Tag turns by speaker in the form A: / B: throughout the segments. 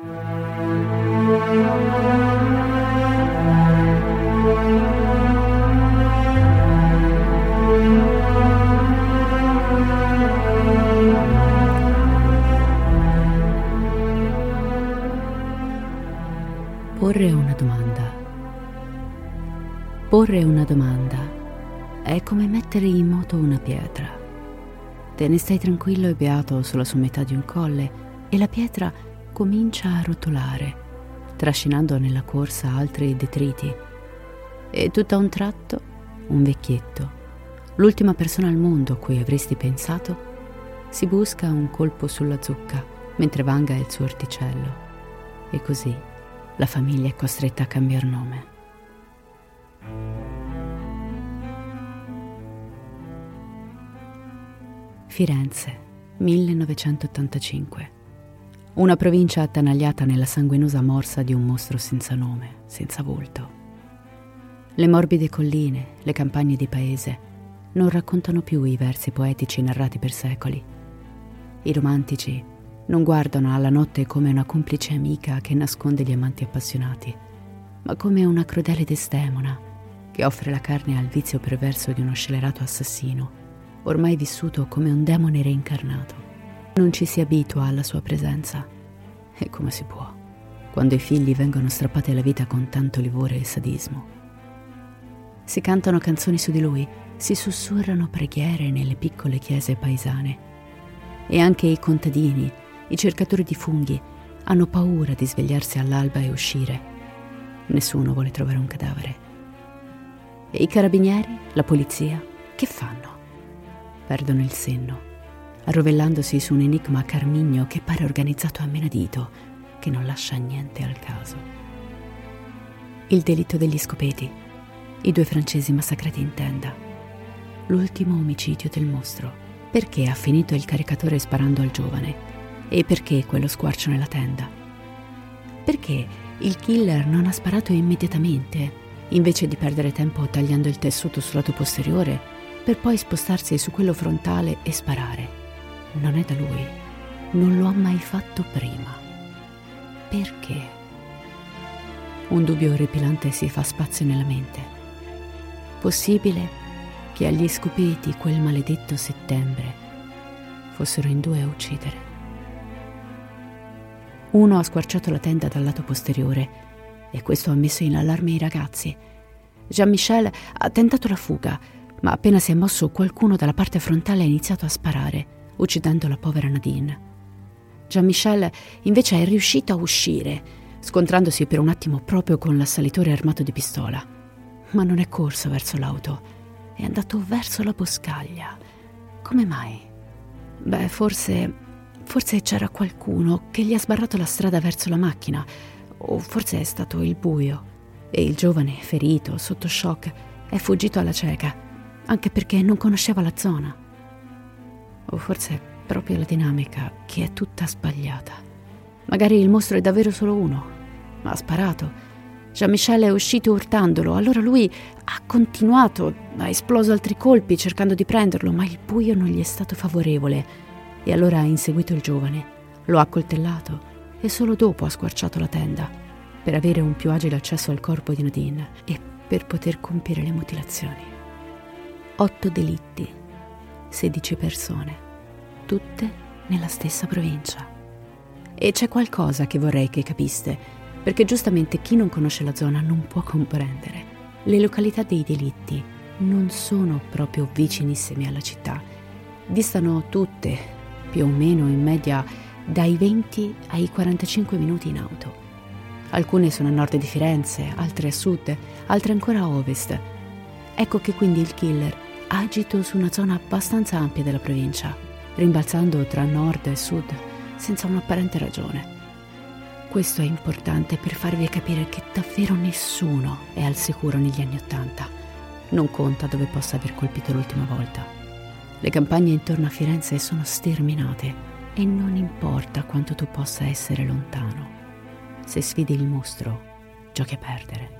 A: Porre una domanda. Porre una domanda è come mettere in moto una pietra. Te ne stai tranquillo e beato sulla sommità di un colle e la pietra comincia a rotolare, trascinando nella corsa altri detriti. E tutto a un tratto, un vecchietto, l'ultima persona al mondo a cui avresti pensato, si busca un colpo sulla zucca mentre vanga il suo orticello. E così la famiglia è costretta a cambiare nome. Firenze, 1985. Una provincia attanagliata nella sanguinosa morsa di un mostro senza nome, senza volto. Le morbide colline, le campagne di paese non raccontano più i versi poetici narrati per secoli. I romantici non guardano alla notte come una complice amica che nasconde gli amanti appassionati, ma come una crudele desdemona che offre la carne al vizio perverso di uno scellerato assassino, ormai vissuto come un demone reincarnato. Non ci si abitua alla sua presenza. E come si può, quando i figli vengono strappati alla vita con tanto livore e sadismo? Si cantano canzoni su di lui, si sussurrano preghiere nelle piccole chiese paesane. E anche i contadini, i cercatori di funghi, hanno paura di svegliarsi all'alba e uscire. Nessuno vuole trovare un cadavere. E i carabinieri, la polizia, che fanno? Perdono il senno, arrovellandosi su un enigma carmigno che pare organizzato a menadito, che non lascia niente al caso. Il delitto degli scopeti, i due francesi massacrati in tenda, l'ultimo omicidio del mostro, perché ha finito il caricatore sparando al giovane e perché quello squarcio nella tenda. Perché il killer non ha sparato immediatamente, invece di perdere tempo tagliando il tessuto sul lato posteriore per poi spostarsi su quello frontale e sparare. Non è da lui. Non lo ha mai fatto prima. Perché? Un dubbio orripilante si fa spazio nella mente. Possibile che agli scopeti quel maledetto settembre fossero in due a uccidere. Uno ha squarciato la tenda dal lato posteriore e questo ha messo in allarme i ragazzi. Jean-Michel ha tentato la fuga, ma appena si è mosso qualcuno dalla parte frontale ha iniziato a sparare, uccidendo la povera Nadine. Jean-Michel invece è riuscito a uscire, scontrandosi per un attimo proprio con l'assalitore armato di pistola. Ma non è corso verso l'auto, è andato verso la boscaglia. Come mai? Beh, forse Forse c'era qualcuno che gli ha sbarrato la strada verso la macchina, o forse è stato il buio, e il giovane, ferito, sotto shock, è fuggito alla cieca, anche perché non conosceva la zona. O forse è proprio la dinamica che è tutta sbagliata. Magari il mostro è davvero solo uno, ma ha sparato, Jean-Michel è uscito urtandolo, allora lui ha continuato, ha esploso altri colpi cercando di prenderlo, ma il buio non gli è stato favorevole e allora ha inseguito il giovane, lo ha coltellato e solo dopo ha squarciato la tenda per avere un più agile accesso al corpo di Nadine e per poter compiere le mutilazioni. Otto delitti, 16 persone, tutte nella stessa provincia. E c'è qualcosa che vorrei che capiste, perché giustamente chi non conosce la zona non può comprendere. Le località dei delitti non sono proprio vicinissime alla città. Distano tutte, più o meno in media, dai 20 ai 45 minuti in auto. Alcune sono a nord di Firenze, altre a sud, altre ancora a ovest. Ecco che quindi il killer agito su una zona abbastanza ampia della provincia, rimbalzando tra nord e sud senza un'apparente ragione. Questo è importante per farvi capire che davvero nessuno è al sicuro negli anni Ottanta. Non conta dove possa aver colpito l'ultima volta. Le campagne intorno a Firenze sono sterminate e non importa quanto tu possa essere lontano. Se sfidi il mostro, giochi a perdere.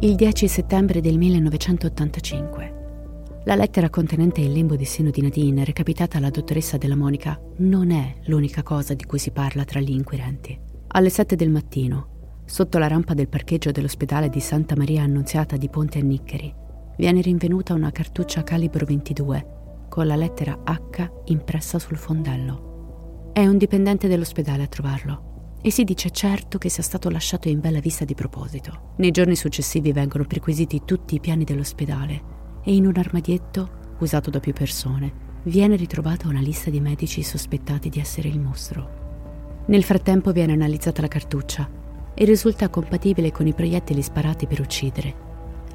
A: Il 10 settembre del 1985. La lettera contenente il lembo di seno di Nadine, recapitata alla dottoressa della Monica, non è l'unica cosa di cui si parla tra gli inquirenti. Alle 7 del mattino, sotto la rampa del parcheggio dell'ospedale di Santa Maria Annunziata di Ponte a Niccheri, viene rinvenuta una cartuccia calibro 22 con la lettera H impressa sul fondello. È un dipendente dell'ospedale a trovarlo e si dice certo che sia stato lasciato in bella vista di proposito. Nei giorni successivi vengono perquisiti tutti i piani dell'ospedale e in un armadietto, usato da più persone, viene ritrovata una lista di medici sospettati di essere il mostro. Nel frattempo viene analizzata la cartuccia e risulta compatibile con i proiettili sparati per uccidere.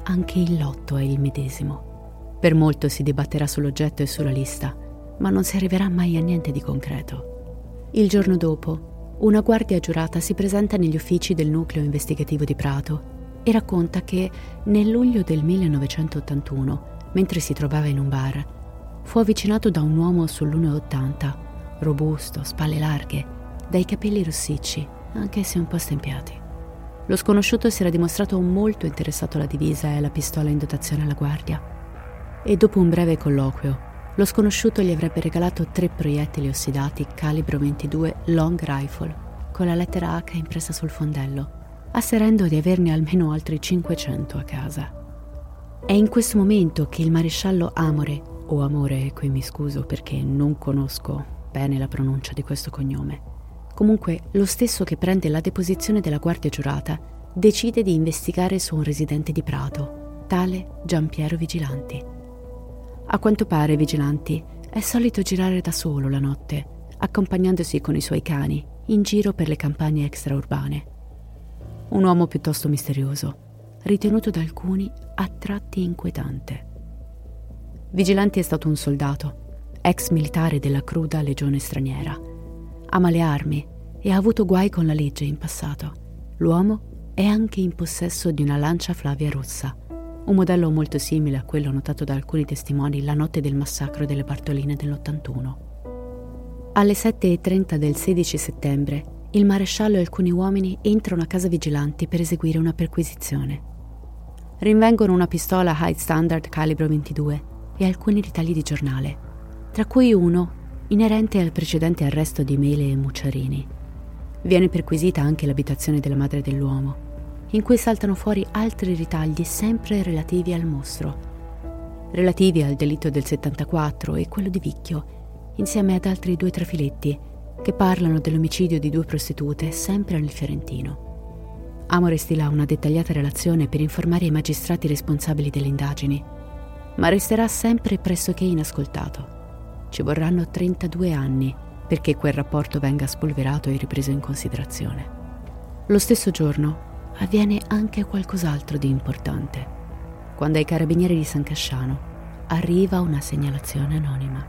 A: Anche il lotto è il medesimo. Per molto si dibatterà sull'oggetto e sulla lista, ma non si arriverà mai a niente di concreto. Il giorno dopo, una guardia giurata si presenta negli uffici del nucleo investigativo di Prato e racconta che nel luglio del 1981, mentre si trovava in un bar, fu avvicinato da un uomo sull'1,80, robusto, spalle larghe, dai capelli rossicci, anche se un po' stempiati. Lo sconosciuto si era dimostrato molto interessato alla divisa e alla pistola in dotazione alla guardia e dopo un breve colloquio lo sconosciuto gli avrebbe regalato tre proiettili ossidati calibro 22 long rifle con la lettera H impressa sul fondello, asserendo di averne almeno altri 500 a casa. È in questo momento che il maresciallo Amore, o Amore, qui mi scuso perché non conosco bene la pronuncia di questo cognome, comunque lo stesso che prende la deposizione della guardia giurata, decide di investigare su un residente di Prato, tale Giampiero Vigilanti. A quanto pare, Vigilanti è solito girare da solo la notte, accompagnandosi con i suoi cani in giro per le campagne extraurbane. Un uomo piuttosto misterioso, ritenuto da alcuni a tratti inquietante. Vigilanti è stato un soldato, ex militare della cruda legione straniera. Ama le armi e ha avuto guai con la legge in passato. L'uomo è anche in possesso di una lancia Flavia rossa, un modello molto simile a quello notato da alcuni testimoni la notte del massacro delle Bartoline dell'81. Alle 7.30 del 16 settembre, il maresciallo e alcuni uomini entrano a casa vigilanti per eseguire una perquisizione. Rinvengono una pistola High Standard calibro 22 e alcuni ritagli di giornale, tra cui uno inerente al precedente arresto di Mele e Mucciarini. Viene perquisita anche l'abitazione della madre dell'uomo in cui saltano fuori altri ritagli sempre relativi al mostro, relativi al delitto del 74 e quello di Vicchio, insieme ad altri due trafiletti che parlano dell'omicidio di due prostitute sempre nel Fiorentino. Amore stila una dettagliata relazione per informare i magistrati responsabili delle indagini, ma resterà sempre pressoché inascoltato. Ci vorranno 32 anni perché quel rapporto venga spolverato e ripreso in considerazione. Lo stesso giorno, avviene anche qualcos'altro di importante. Quando ai carabinieri di San Casciano arriva una segnalazione anonima.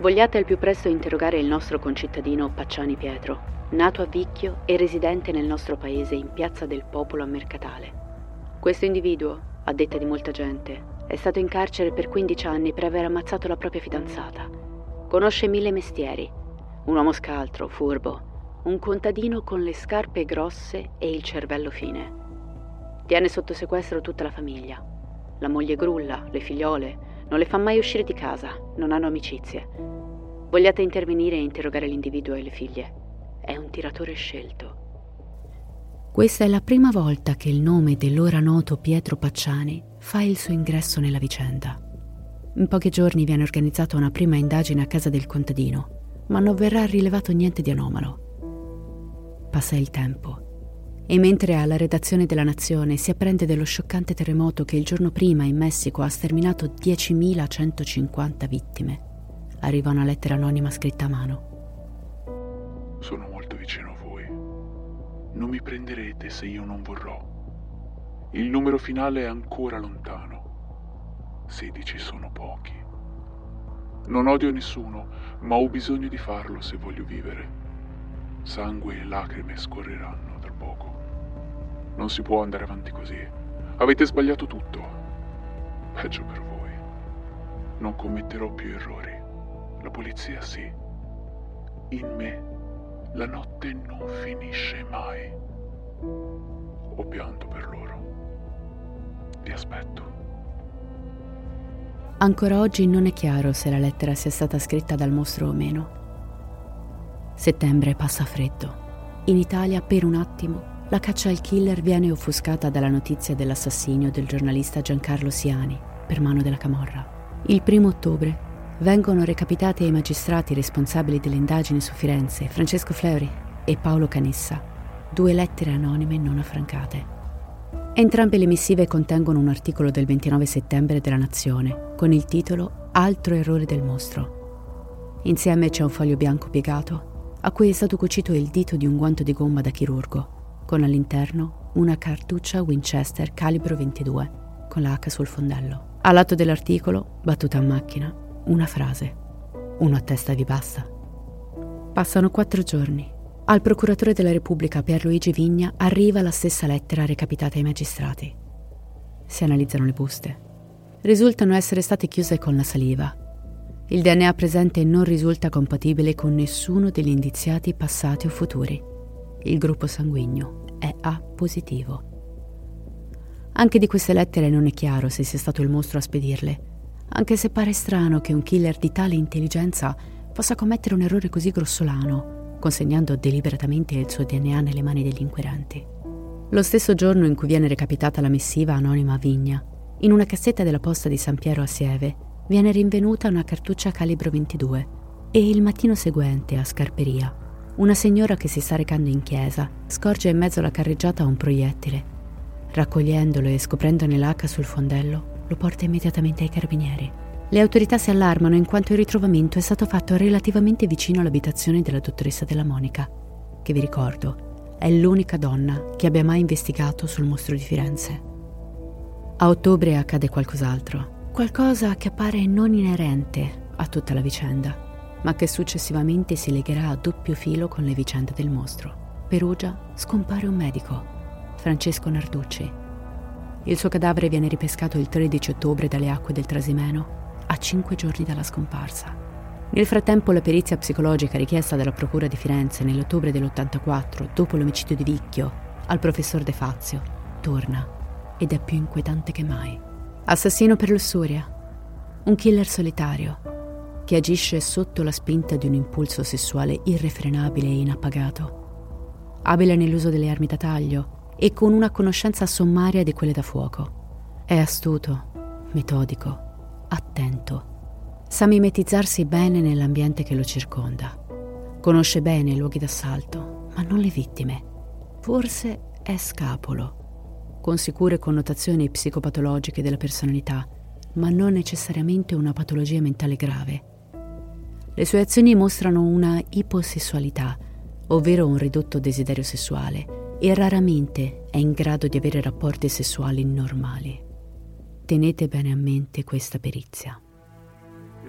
A: Vogliate al più presto interrogare il nostro concittadino Pacciani Pietro, nato a Vicchio e residente nel nostro paese in Piazza del Popolo a Mercatale. Questo individuo, a detta di molta gente, è stato in carcere per 15 anni per aver ammazzato la propria fidanzata. Conosce mille mestieri, un uomo scaltro, furbo, un contadino con le scarpe grosse e il cervello fine. Tiene sotto sequestro tutta la famiglia. La moglie grulla, le figliole, non le fa mai uscire di casa, non hanno amicizie. Vogliate intervenire e interrogare l'individuo e le figlie. È un tiratore scelto. Questa è la prima volta che il nome dell'ora noto Pietro Pacciani fa il suo ingresso nella vicenda. In pochi giorni viene organizzata una prima indagine a casa del contadino, ma non verrà rilevato niente di anomalo. Passa il tempo e mentre alla redazione della Nazione si apprende dello scioccante terremoto che il giorno prima in Messico ha sterminato 10.150 vittime, arriva una lettera anonima scritta a mano.
B: Sono molto vicino a voi. Non mi prenderete se io non vorrò. Il numero finale è ancora lontano. 16 sono pochi. Non odio nessuno, ma ho bisogno di farlo se voglio vivere. Sangue e lacrime scorreranno non si può andare avanti così. Avete sbagliato tutto. Peggio per voi. Non commetterò più errori. La polizia sì. In me la notte non finisce mai. Ho pianto per loro. Vi aspetto.
A: Ancora oggi non è chiaro se la lettera sia stata scritta dal mostro o meno. Settembre passa freddo. In Italia per un attimo la caccia al killer viene offuscata dalla notizia dell'assassinio del giornalista Giancarlo Siani per mano della Camorra. Il primo ottobre vengono recapitati ai magistrati responsabili delle indagini su Firenze, Francesco Fleury e Paolo Canessa, due lettere anonime non affrancate. Entrambe le missive contengono un articolo del 29 settembre della Nazione con il titolo Altro errore del mostro. Insieme c'è un foglio bianco piegato a cui è stato cucito il dito di un guanto di gomma da chirurgo con all'interno una cartuccia Winchester calibro 22 con la H sul fondello. A lato dell'articolo, battuta a macchina, una frase. Uno a testa vi basta. Passano quattro giorni. Al procuratore della Repubblica Pierluigi Vigna arriva la stessa lettera recapitata ai magistrati. Si analizzano le buste. Risultano essere state chiuse con la saliva. Il DNA presente non risulta compatibile con nessuno degli indiziati passati o futuri il gruppo sanguigno è A positivo. Anche di queste lettere non è chiaro se sia stato il mostro a spedirle, anche se pare strano che un killer di tale intelligenza possa commettere un errore così grossolano, consegnando deliberatamente il suo DNA nelle mani degli inquirenti. Lo stesso giorno in cui viene recapitata la missiva anonima a Vigna, in una cassetta della posta di San Piero a Sieve, viene rinvenuta una cartuccia calibro 22 e il mattino seguente a Scarperia una signora che si sta recando in chiesa scorge in mezzo alla carreggiata un proiettile. Raccogliendolo e scoprendone l'H sul fondello, lo porta immediatamente ai carabinieri. Le autorità si allarmano in quanto il ritrovamento è stato fatto relativamente vicino all'abitazione della dottoressa della Monica, che vi ricordo è l'unica donna che abbia mai investigato sul mostro di Firenze. A ottobre accade qualcos'altro, qualcosa che appare non inerente a tutta la vicenda ma che successivamente si legherà a doppio filo con le vicende del mostro. Perugia scompare un medico, Francesco Narducci. Il suo cadavere viene ripescato il 13 ottobre dalle acque del Trasimeno, a cinque giorni dalla scomparsa. Nel frattempo la perizia psicologica richiesta dalla Procura di Firenze nell'ottobre dell'84, dopo l'omicidio di Vicchio, al professor De Fazio, torna ed è più inquietante che mai. Assassino per lussuria, un killer solitario, che agisce sotto la spinta di un impulso sessuale irrefrenabile e inappagato, abile nell'uso delle armi da taglio e con una conoscenza sommaria di quelle da fuoco. È astuto, metodico, attento. Sa mimetizzarsi bene nell'ambiente che lo circonda. Conosce bene i luoghi d'assalto, ma non le vittime. Forse è scapolo, con sicure connotazioni psicopatologiche della personalità, ma non necessariamente una patologia mentale grave. Le sue azioni mostrano una iposessualità, ovvero un ridotto desiderio sessuale, e raramente è in grado di avere rapporti sessuali normali. Tenete bene a mente questa perizia.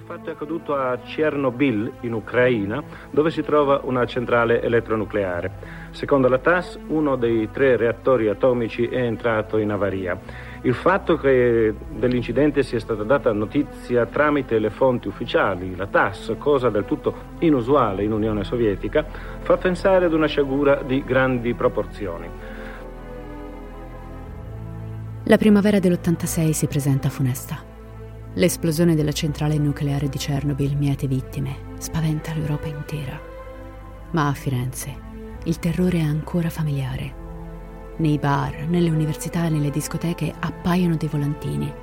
C: Fatto è accaduto a Chernobyl, in Ucraina, dove si trova una centrale elettronucleare. Secondo la TAS, uno dei tre reattori atomici è entrato in avaria. Il fatto che dell'incidente sia stata data notizia tramite le fonti ufficiali, la TAS, cosa del tutto inusuale in Unione Sovietica, fa pensare ad una sciagura di grandi proporzioni.
A: La primavera dell'86 si presenta funesta. L'esplosione della centrale nucleare di Chernobyl miete vittime, spaventa l'Europa intera. Ma a Firenze il terrore è ancora familiare. Nei bar, nelle università e nelle discoteche appaiono dei volantini.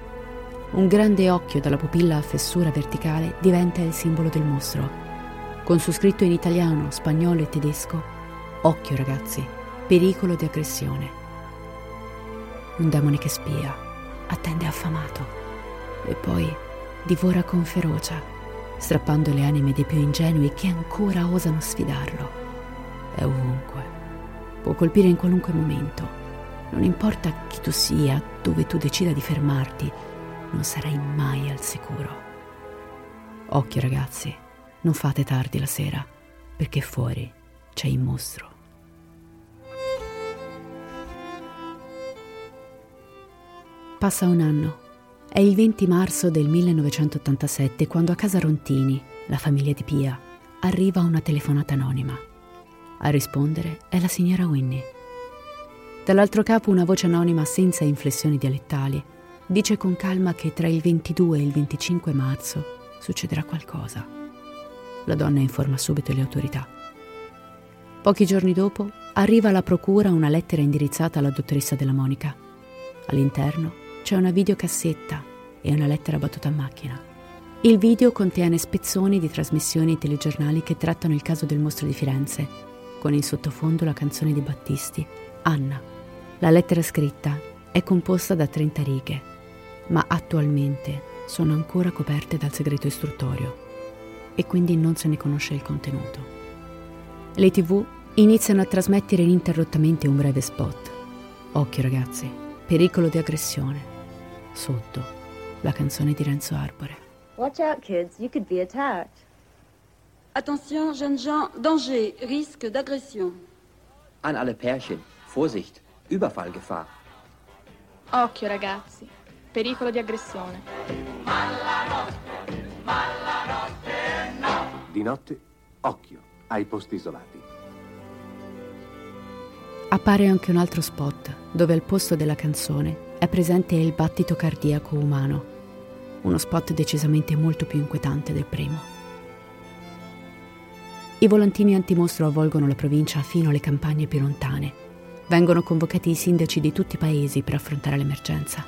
A: Un grande occhio dalla pupilla a fessura verticale diventa il simbolo del mostro. Con su scritto in italiano, spagnolo e tedesco: Occhio ragazzi, pericolo di aggressione. Un demone che spia, attende affamato e poi divora con ferocia, strappando le anime dei più ingenui che ancora osano sfidarlo. È ovunque. Può colpire in qualunque momento. Non importa chi tu sia, dove tu decida di fermarti, non sarai mai al sicuro. Occhio ragazzi, non fate tardi la sera, perché fuori c'è il mostro. Passa un anno è il 20 marzo del 1987 quando a casa Rontini, la famiglia di Pia, arriva una telefonata anonima. A rispondere è la signora Winnie. Dall'altro capo una voce anonima senza inflessioni dialettali dice con calma che tra il 22 e il 25 marzo succederà qualcosa. La donna informa subito le autorità. Pochi giorni dopo arriva alla procura una lettera indirizzata alla dottoressa della Monica. All'interno c'è una videocassetta e una lettera battuta a macchina. Il video contiene spezzoni di trasmissioni telegiornali che trattano il caso del mostro di Firenze, con in sottofondo la canzone di Battisti, Anna. La lettera scritta è composta da 30 righe, ma attualmente sono ancora coperte dal segreto istruttorio e quindi non se ne conosce il contenuto. Le tv iniziano a trasmettere ininterrottamente un breve spot. Occhio ragazzi, pericolo di aggressione sotto la canzone di Renzo Arbore.
D: Watch out, kids, you could be attacked.
E: Attention, jeunes gens, danger, risque d'agression.
F: An alle Pärchen, Vorsicht, Überfallgefahr.
G: Occhio ragazzi, pericolo di aggressione.
H: Di notte, occhio ai posti isolati.
A: Appare anche un altro spot dove al posto della canzone è presente il battito cardiaco umano, uno spot decisamente molto più inquietante del primo. I volantini antimostro avvolgono la provincia fino alle campagne più lontane. Vengono convocati i sindaci di tutti i paesi per affrontare l'emergenza.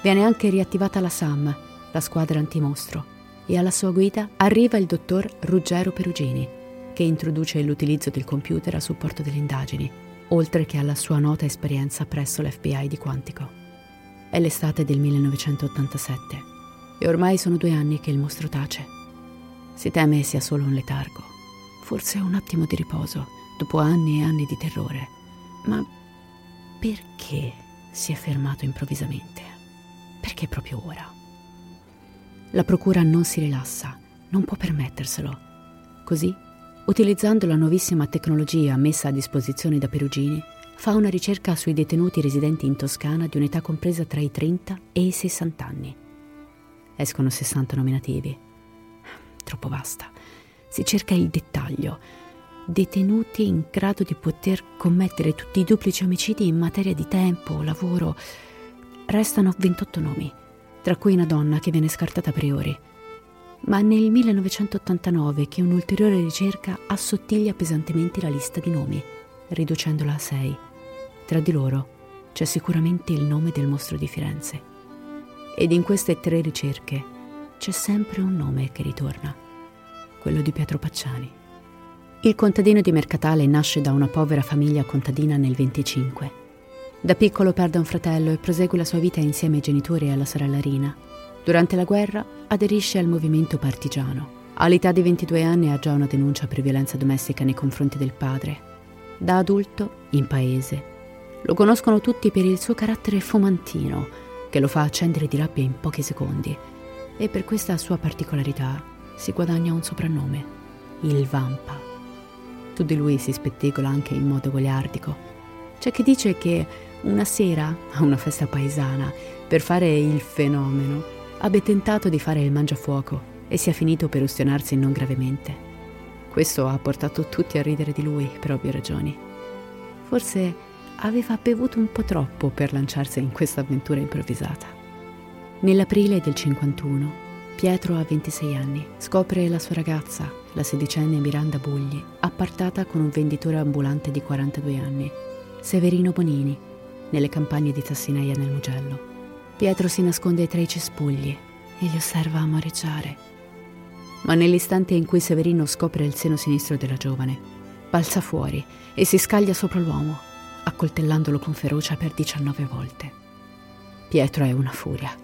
A: Viene anche riattivata la SAM, la squadra antimostro, e alla sua guida arriva il dottor Ruggero Perugini, che introduce l'utilizzo del computer a supporto delle indagini, oltre che alla sua nota esperienza presso l'FBI di Quantico. È l'estate del 1987 e ormai sono due anni che il mostro tace. Si teme sia solo un letargo, forse un attimo di riposo dopo anni e anni di terrore. Ma perché si è fermato improvvisamente? Perché proprio ora? La procura non si rilassa, non può permetterselo. Così, utilizzando la nuovissima tecnologia messa a disposizione da Perugini, fa una ricerca sui detenuti residenti in Toscana di un'età compresa tra i 30 e i 60 anni. Escono 60 nominativi. Troppo vasta. Si cerca il dettaglio. Detenuti in grado di poter commettere tutti i duplici omicidi in materia di tempo, lavoro. Restano 28 nomi, tra cui una donna che viene scartata a priori. Ma nel 1989 che un'ulteriore ricerca assottiglia pesantemente la lista di nomi, riducendola a 6 tra di loro c'è sicuramente il nome del mostro di Firenze. Ed in queste tre ricerche c'è sempre un nome che ritorna, quello di Pietro Pacciani. Il contadino di Mercatale nasce da una povera famiglia contadina nel 25. Da piccolo perde un fratello e prosegue la sua vita insieme ai genitori e alla sorella Rina. Durante la guerra aderisce al movimento partigiano. All'età di 22 anni ha già una denuncia per violenza domestica nei confronti del padre. Da adulto, in paese, lo conoscono tutti per il suo carattere fumantino, che lo fa accendere di rabbia in pochi secondi, e per questa sua particolarità si guadagna un soprannome, il Vampa. Su di lui si spettegola anche in modo goliardico. C'è chi dice che una sera, a una festa paesana, per fare il fenomeno, abbia tentato di fare il mangiafuoco e sia finito per ustionarsi non gravemente. Questo ha portato tutti a ridere di lui per ovvie ragioni. Forse aveva bevuto un po' troppo per lanciarsi in questa avventura improvvisata. Nell'aprile del 51, Pietro ha 26 anni, scopre la sua ragazza, la sedicenne Miranda Bugli, appartata con un venditore ambulante di 42 anni, Severino Bonini, nelle campagne di Tassinea nel Mugello. Pietro si nasconde tra i cespugli e li osserva amoreggiare. Ma nell'istante in cui Severino scopre il seno sinistro della giovane, balza fuori e si scaglia sopra l'uomo, accoltellandolo con ferocia per 19 volte. Pietro è una furia.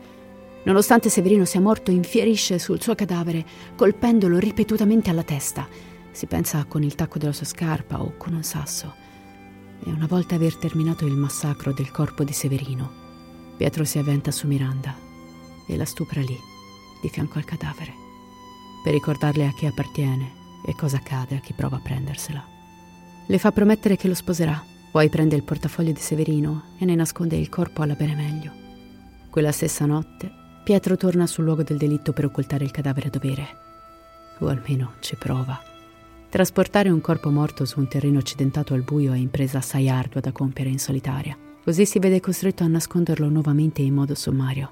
A: Nonostante Severino sia morto, infierisce sul suo cadavere, colpendolo ripetutamente alla testa. Si pensa con il tacco della sua scarpa o con un sasso. E una volta aver terminato il massacro del corpo di Severino, Pietro si avventa su Miranda e la stupra lì, di fianco al cadavere, per ricordarle a chi appartiene e cosa accade a chi prova a prendersela. Le fa promettere che lo sposerà, poi prende il portafoglio di Severino e ne nasconde il corpo alla bene meglio. Quella stessa notte Pietro torna sul luogo del delitto per occultare il cadavere a dovere. O almeno ci prova. Trasportare un corpo morto su un terreno accidentato al buio è impresa assai ardua da compiere in solitaria. Così si vede costretto a nasconderlo nuovamente in modo sommario.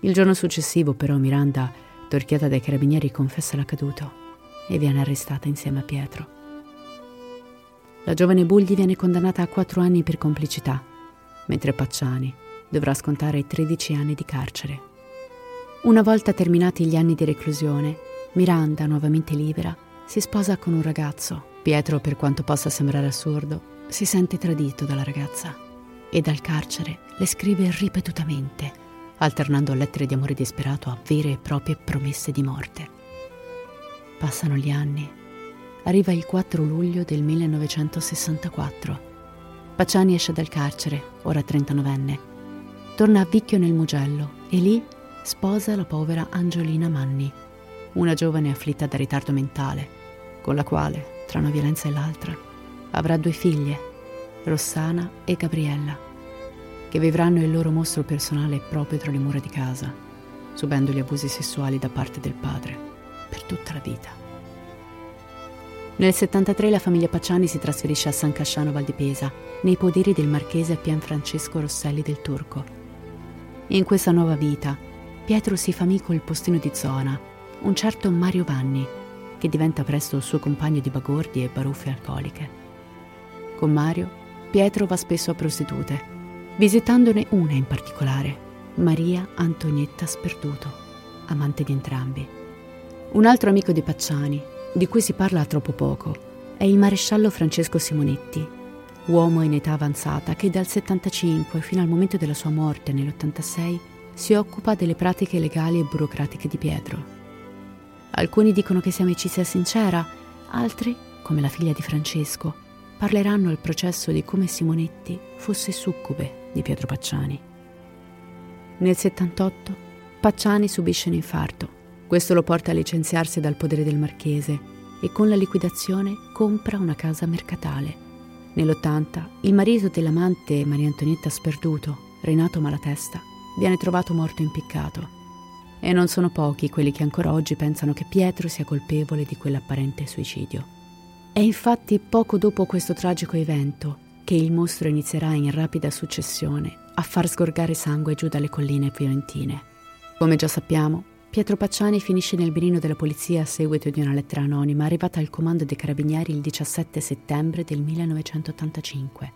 A: Il giorno successivo, però, Miranda, torchiata dai carabinieri, confessa l'accaduto e viene arrestata insieme a Pietro. La giovane Bugli viene condannata a quattro anni per complicità, mentre Pacciani dovrà scontare 13 anni di carcere. Una volta terminati gli anni di reclusione, Miranda, nuovamente libera, si sposa con un ragazzo. Pietro, per quanto possa sembrare assurdo, si sente tradito dalla ragazza e dal carcere le scrive ripetutamente, alternando lettere di amore disperato a vere e proprie promesse di morte. Passano gli anni. Arriva il 4 luglio del 1964. Pacciani esce dal carcere, ora 39enne. Torna a Vicchio nel Mugello e lì sposa la povera Angiolina Manni, una giovane afflitta da ritardo mentale, con la quale, tra una violenza e l'altra, avrà due figlie, Rossana e Gabriella, che vivranno il loro mostro personale proprio tra le mura di casa, subendo gli abusi sessuali da parte del padre per tutta la vita. Nel 73 la famiglia Pacciani si trasferisce a San Casciano Val di Pesa, nei poderi del marchese Pianfrancesco Rosselli del Turco. In questa nuova vita, Pietro si fa amico il postino di zona, un certo Mario Vanni, che diventa presto il suo compagno di bagordi e baruffe alcoliche. Con Mario, Pietro va spesso a prostitute, visitandone una in particolare, Maria Antonietta Sperduto, amante di entrambi. Un altro amico di Pacciani, di cui si parla troppo poco, è il maresciallo Francesco Simonetti, uomo in età avanzata che dal 75 fino al momento della sua morte nell'86 si occupa delle pratiche legali e burocratiche di Pietro. Alcuni dicono che sia amicizia sincera, altri, come la figlia di Francesco, parleranno al processo di come Simonetti fosse succube di Pietro Pacciani. Nel 78 Pacciani subisce un infarto. Questo lo porta a licenziarsi dal podere del marchese e con la liquidazione compra una casa mercatale. Nell'80 il marito dell'amante Maria Antonietta Sperduto, Renato Malatesta, viene trovato morto impiccato. E non sono pochi quelli che ancora oggi pensano che Pietro sia colpevole di quell'apparente suicidio. È infatti poco dopo questo tragico evento che il mostro inizierà in rapida successione a far sgorgare sangue giù dalle colline fiorentine. Come già sappiamo, Pietro Pacciani finisce nel mirino della polizia a seguito di una lettera anonima arrivata al comando dei carabinieri il 17 settembre del 1985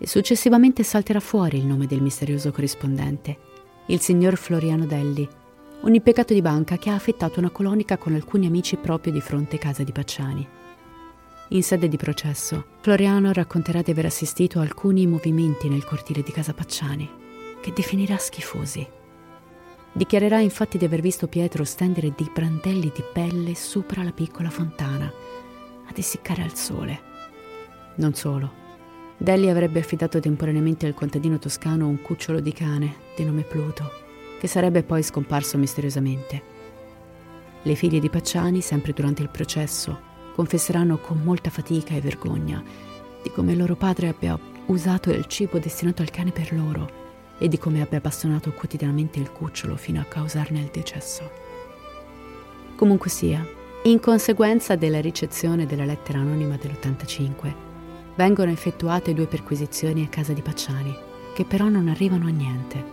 A: e successivamente salterà fuori il nome del misterioso corrispondente, il signor Floriano Delli, un impiegato di banca che ha affettato una colonica con alcuni amici proprio di fronte casa di Pacciani. In sede di processo, Floriano racconterà di aver assistito a alcuni movimenti nel cortile di casa Pacciani, che definirà schifosi. Dichiarerà infatti di aver visto Pietro stendere dei brandelli di pelle sopra la piccola fontana, ad essiccare al sole. Non solo. Delli avrebbe affidato temporaneamente al contadino toscano un cucciolo di cane di nome Pluto, che sarebbe poi scomparso misteriosamente. Le figlie di Pacciani, sempre durante il processo, confesseranno con molta fatica e vergogna di come loro padre abbia usato il cibo destinato al cane per loro e di come abbia bastonato quotidianamente il cucciolo fino a causarne il decesso. Comunque sia, in conseguenza della ricezione della lettera anonima dell'85, vengono effettuate due perquisizioni a casa di Pacciani, che però non arrivano a niente.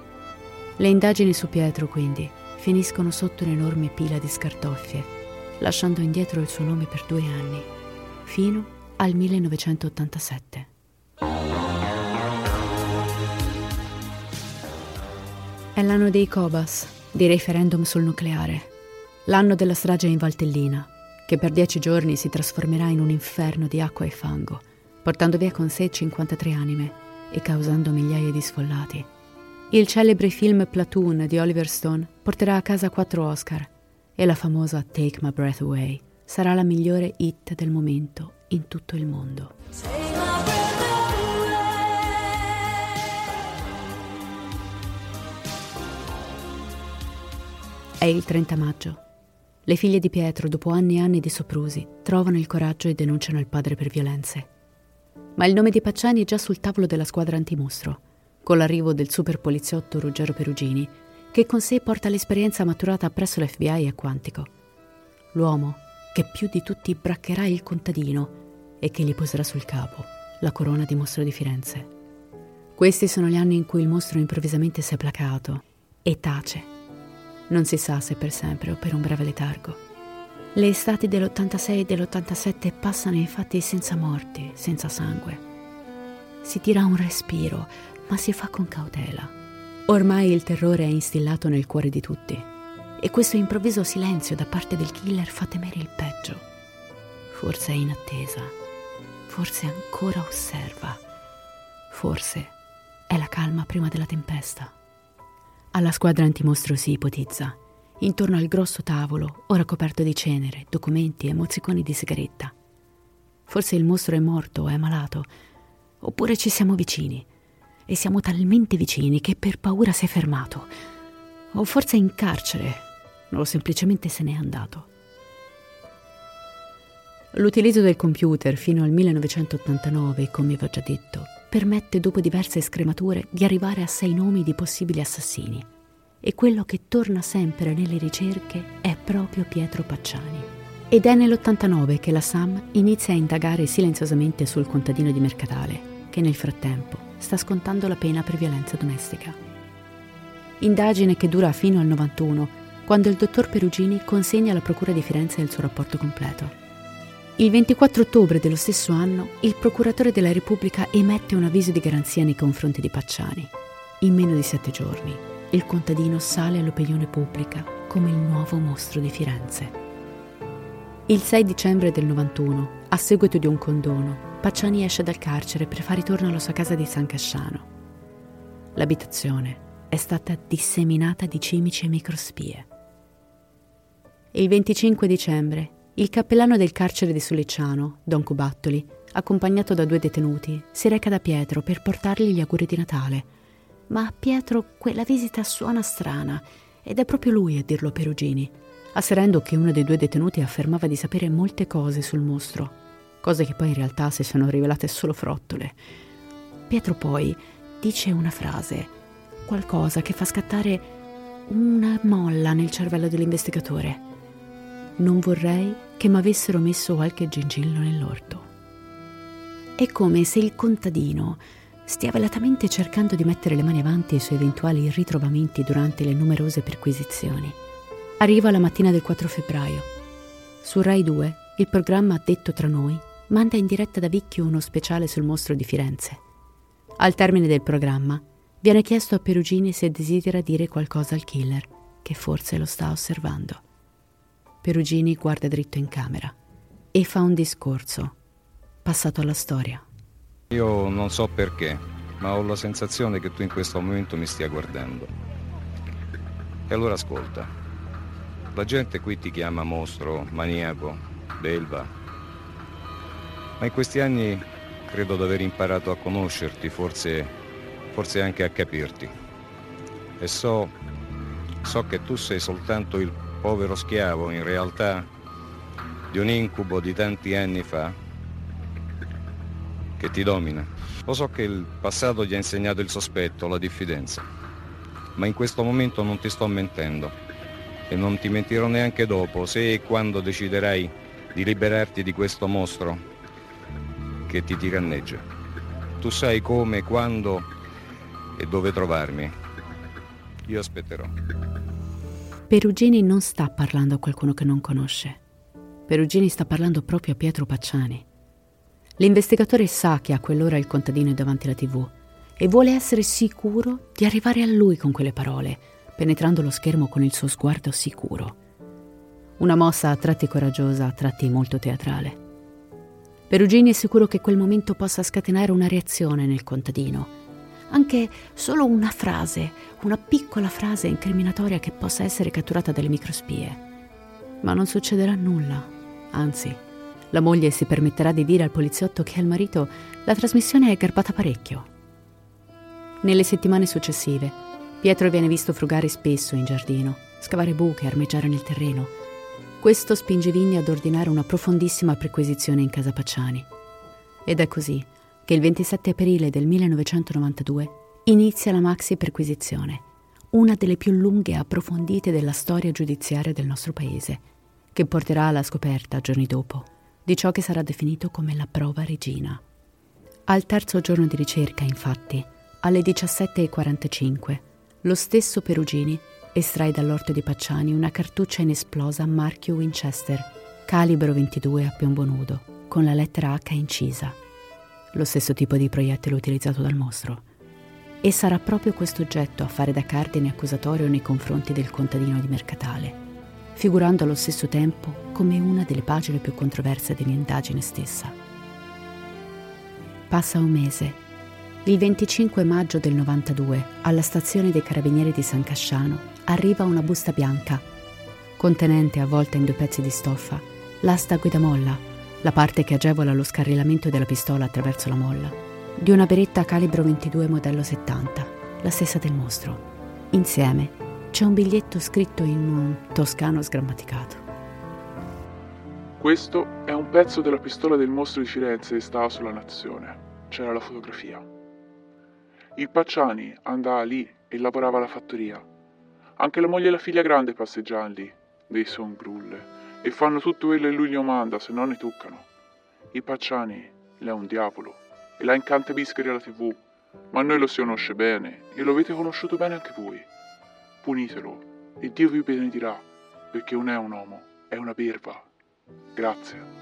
A: Le indagini su Pietro, quindi, finiscono sotto un'enorme pila di scartoffie, lasciando indietro il suo nome per due anni, fino al 1987. È l'anno dei Cobas, dei referendum sul nucleare, l'anno della strage in Valtellina, che per dieci giorni si trasformerà in un inferno di acqua e fango, portando via con sé 53 anime e causando migliaia di sfollati. Il celebre film Platoon di Oliver Stone porterà a casa quattro Oscar e la famosa Take My Breath Away sarà la migliore hit del momento in tutto il mondo. È il 30 maggio. Le figlie di Pietro, dopo anni e anni di soprusi, trovano il coraggio e denunciano il padre per violenze. Ma il nome di Pacciani è già sul tavolo della squadra antimostro, con l'arrivo del super poliziotto Ruggero Perugini, che con sé porta l'esperienza maturata presso l'FBI a Quantico. L'uomo che più di tutti braccherà il contadino e che gli poserà sul capo la corona di mostro di Firenze. Questi sono gli anni in cui il mostro improvvisamente si è placato e tace non si sa se per sempre o per un breve letargo. Le estati dell'86 e dell'87 passano infatti senza morti, senza sangue. Si tira un respiro, ma si fa con cautela. Ormai il terrore è instillato nel cuore di tutti e questo improvviso silenzio da parte del killer fa temere il peggio. Forse è in attesa, forse ancora osserva, forse è la calma prima della tempesta. Alla squadra antimostro si ipotizza, intorno al grosso tavolo, ora coperto di cenere, documenti e mozziconi di sigaretta. Forse il mostro è morto o è malato, oppure ci siamo vicini, e siamo talmente vicini che per paura si è fermato, o forse è in carcere, o semplicemente se n'è andato. L'utilizzo del computer fino al 1989, come vi ho già detto, permette dopo diverse scremature di arrivare a sei nomi di possibili assassini. E quello che torna sempre nelle ricerche è proprio Pietro Pacciani. Ed è nell'89 che la SAM inizia a indagare silenziosamente sul contadino di Mercatale, che nel frattempo sta scontando la pena per violenza domestica. Indagine che dura fino al 91, quando il dottor Perugini consegna alla Procura di Firenze il suo rapporto completo. Il 24 ottobre dello stesso anno, il procuratore della Repubblica emette un avviso di garanzia nei confronti di Pacciani. In meno di sette giorni, il contadino sale all'opinione pubblica come il nuovo mostro di Firenze. Il 6 dicembre del 91, a seguito di un condono, Pacciani esce dal carcere per fare ritorno alla sua casa di San Casciano. L'abitazione è stata disseminata di cimici e microspie. Il 25 dicembre il cappellano del carcere di Sollicciano, Don Cubattoli, accompagnato da due detenuti, si reca da Pietro per portargli gli auguri di Natale. Ma a Pietro quella visita suona strana ed è proprio lui a dirlo a Perugini, asserendo che uno dei due detenuti affermava di sapere molte cose sul mostro, cose che poi in realtà si sono rivelate solo frottole. Pietro poi dice una frase, qualcosa che fa scattare una molla nel cervello dell'investigatore non vorrei che mi avessero messo qualche gingillo nell'orto. È come se il contadino stia velatamente cercando di mettere le mani avanti ai suoi eventuali ritrovamenti durante le numerose perquisizioni. Arriva la mattina del 4 febbraio. Su Rai 2, il programma Detto tra noi manda in diretta da Vicchio uno speciale sul mostro di Firenze. Al termine del programma, viene chiesto a Perugini se desidera dire qualcosa al killer, che forse lo sta osservando. Perugini guarda dritto in camera e fa un discorso, passato alla storia.
I: Io non so perché, ma ho la sensazione che tu in questo momento mi stia guardando. E allora ascolta. La gente qui ti chiama mostro, maniaco, belva. Ma in questi anni credo di aver imparato a conoscerti, forse, forse anche a capirti. E so, so che tu sei soltanto il povero schiavo in realtà di un incubo di tanti anni fa che ti domina. Lo so che il passato gli ha insegnato il sospetto, la diffidenza, ma in questo momento non ti sto mentendo e non ti mentirò neanche dopo, se e quando deciderai di liberarti di questo mostro che ti tiranneggia. Tu sai come, quando e dove trovarmi. Io aspetterò.
A: Perugini non sta parlando a qualcuno che non conosce. Perugini sta parlando proprio a Pietro Pacciani. L'investigatore sa che a quell'ora il contadino è davanti alla tv e vuole essere sicuro di arrivare a lui con quelle parole, penetrando lo schermo con il suo sguardo sicuro. Una mossa a tratti coraggiosa, a tratti molto teatrale. Perugini è sicuro che quel momento possa scatenare una reazione nel contadino. Anche solo una frase, una piccola frase incriminatoria che possa essere catturata dalle microspie. Ma non succederà nulla, anzi, la moglie si permetterà di dire al poliziotto che al marito la trasmissione è garbata parecchio. Nelle settimane successive, Pietro viene visto frugare spesso in giardino, scavare buche, armeggiare nel terreno. Questo spinge Vigni ad ordinare una profondissima perquisizione in casa Pacciani. Ed è così che il 27 aprile del 1992 inizia la maxi perquisizione, una delle più lunghe e approfondite della storia giudiziaria del nostro paese, che porterà alla scoperta, giorni dopo, di ciò che sarà definito come la prova regina. Al terzo giorno di ricerca, infatti, alle 17.45, lo stesso Perugini estrae dall'orto di Pacciani una cartuccia inesplosa marchio Winchester, calibro 22 a piombo nudo, con la lettera H incisa, lo stesso tipo di proiettile utilizzato dal mostro. E sarà proprio questo oggetto a fare da cardine accusatorio nei confronti del contadino di Mercatale figurando allo stesso tempo come una delle pagine più controverse dell'indagine stessa. Passa un mese. Il 25 maggio del 92, alla stazione dei Carabinieri di San Casciano, arriva una busta bianca, contenente, avvolta in due pezzi di stoffa, l'asta guidamolla, la parte che agevola lo scarrilamento della pistola attraverso la molla, di una beretta calibro 22 modello 70, la stessa del mostro. Insieme c'è un biglietto scritto in un toscano sgrammaticato.
B: Questo è un pezzo della pistola del mostro di Firenze che stava sulla nazione. C'era la fotografia. Il Pacciani andava lì e lavorava alla fattoria. Anche la moglie e la figlia grande passeggiavano lì, dei son grulle, e fanno tutto quello che lui gli manda, se no ne toccano. Il Pacciani, è un diavolo, e la incanta bischeri alla tv, ma noi lo si conosce bene, e lo avete conosciuto bene anche voi punitelo e Dio vi benedirà, perché non è un uomo, è una perva. Grazie.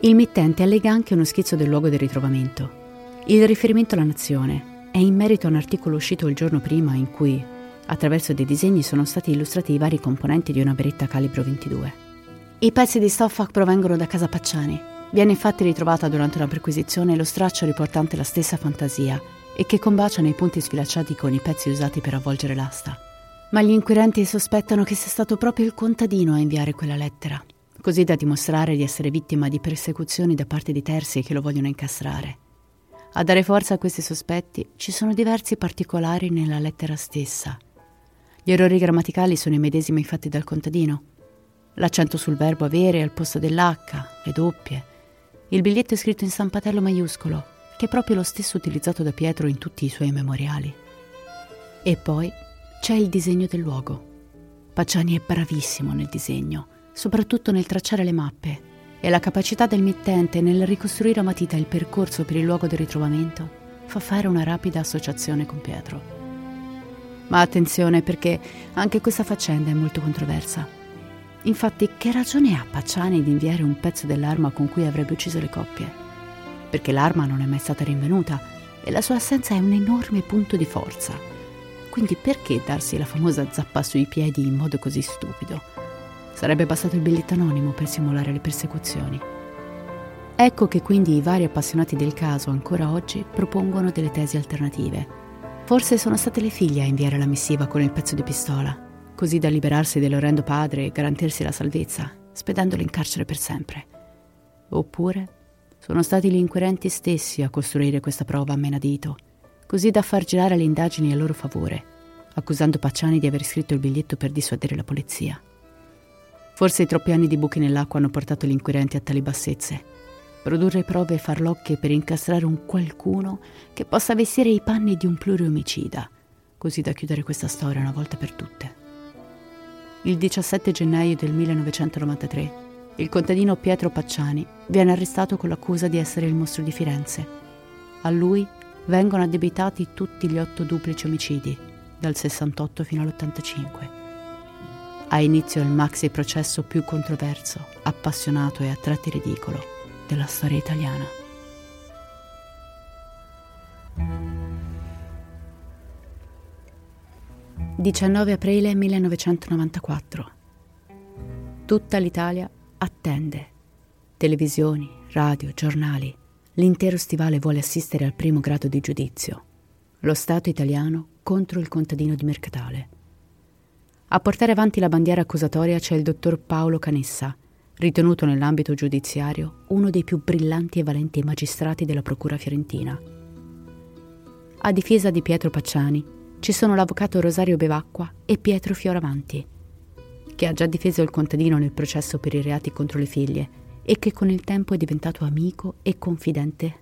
A: Il mittente allega anche uno schizzo del luogo del ritrovamento. Il riferimento alla nazione è in merito a un articolo uscito il giorno prima in cui, attraverso dei disegni, sono stati illustrati i vari componenti di una beretta calibro 22. I pezzi di stoffa provengono da casa Pacciani. Viene infatti ritrovata durante una perquisizione lo straccio riportante la stessa fantasia e che combacia nei punti sfilacciati con i pezzi usati per avvolgere l'asta. Ma gli inquirenti sospettano che sia stato proprio il contadino a inviare quella lettera, così da dimostrare di essere vittima di persecuzioni da parte di terzi che lo vogliono incastrare. A dare forza a questi sospetti ci sono diversi particolari nella lettera stessa. Gli errori grammaticali sono i medesimi infatti dal contadino. L'accento sul verbo avere al posto dell'H, le doppie. Il biglietto è scritto in stampatello maiuscolo, che è proprio lo stesso utilizzato da Pietro in tutti i suoi memoriali. E poi c'è il disegno del luogo. Pacciani è bravissimo nel disegno, soprattutto nel tracciare le mappe, e la capacità del mittente nel ricostruire a matita il percorso per il luogo del ritrovamento fa fare una rapida associazione con Pietro. Ma attenzione perché anche questa faccenda è molto controversa. Infatti, che ragione ha Pacciani di inviare un pezzo dell'arma con cui avrebbe ucciso le coppie? perché l'arma non è mai stata rinvenuta e la sua assenza è un enorme punto di forza. Quindi perché darsi la famosa zappa sui piedi in modo così stupido? Sarebbe bastato il biglietto anonimo per simulare le persecuzioni. Ecco che quindi i vari appassionati del caso ancora oggi propongono delle tesi alternative. Forse sono state le figlie a inviare la missiva con il pezzo di pistola, così da liberarsi dell'orrendo padre e garantirsi la salvezza, spedendolo in carcere per sempre. Oppure sono stati gli inquirenti stessi a costruire questa prova a menadito, così da far girare le indagini a loro favore, accusando Pacciani di aver scritto il biglietto per dissuadere la polizia. Forse i troppi anni di buchi nell'acqua hanno portato gli inquirenti a tali bassezze. produrre prove farlocche per incastrare un qualcuno che possa vestire i panni di un pluriomicida, così da chiudere questa storia una volta per tutte. Il 17 gennaio del 1993 il contadino Pietro Pacciani viene arrestato con l'accusa di essere il mostro di Firenze. A lui vengono addebitati tutti gli otto duplici omicidi, dal 68 fino all'85. Ha inizio il maxi processo più controverso, appassionato e a tratti ridicolo della storia italiana. «19 aprile 1994. Tutta l'Italia attende. Televisioni, radio, giornali. L'intero stivale vuole assistere al primo grado di giudizio. Lo Stato italiano contro il contadino di Mercatale. A portare avanti la bandiera accusatoria c'è il dottor Paolo Canessa, ritenuto nell'ambito giudiziario uno dei più brillanti e valenti magistrati della Procura fiorentina. A difesa di Pietro Pacciani ci sono l'avvocato Rosario Bevacqua e Pietro Fioravanti, che ha già difeso il contadino nel processo per i reati contro le figlie e che con il tempo è diventato amico e confidente.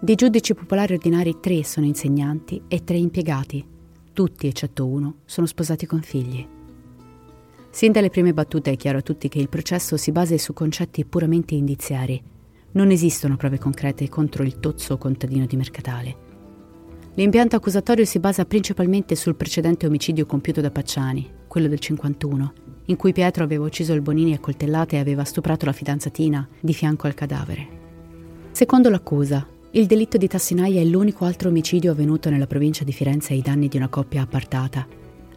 A: Dei giudici popolari ordinari tre sono insegnanti e tre impiegati. Tutti, eccetto uno, sono sposati con figli. Sin dalle prime battute è chiaro a tutti che il processo si basa su concetti puramente indiziari. Non esistono prove concrete contro il tozzo contadino di Mercatale. L'impianto accusatorio si basa principalmente sul precedente omicidio compiuto da Pacciani, quello del 51, in cui Pietro aveva ucciso il Bonini a coltellate e aveva stuprato la fidanzatina di fianco al cadavere. Secondo l'accusa, il delitto di Tassinaia è l'unico altro omicidio avvenuto nella provincia di Firenze ai danni di una coppia appartata.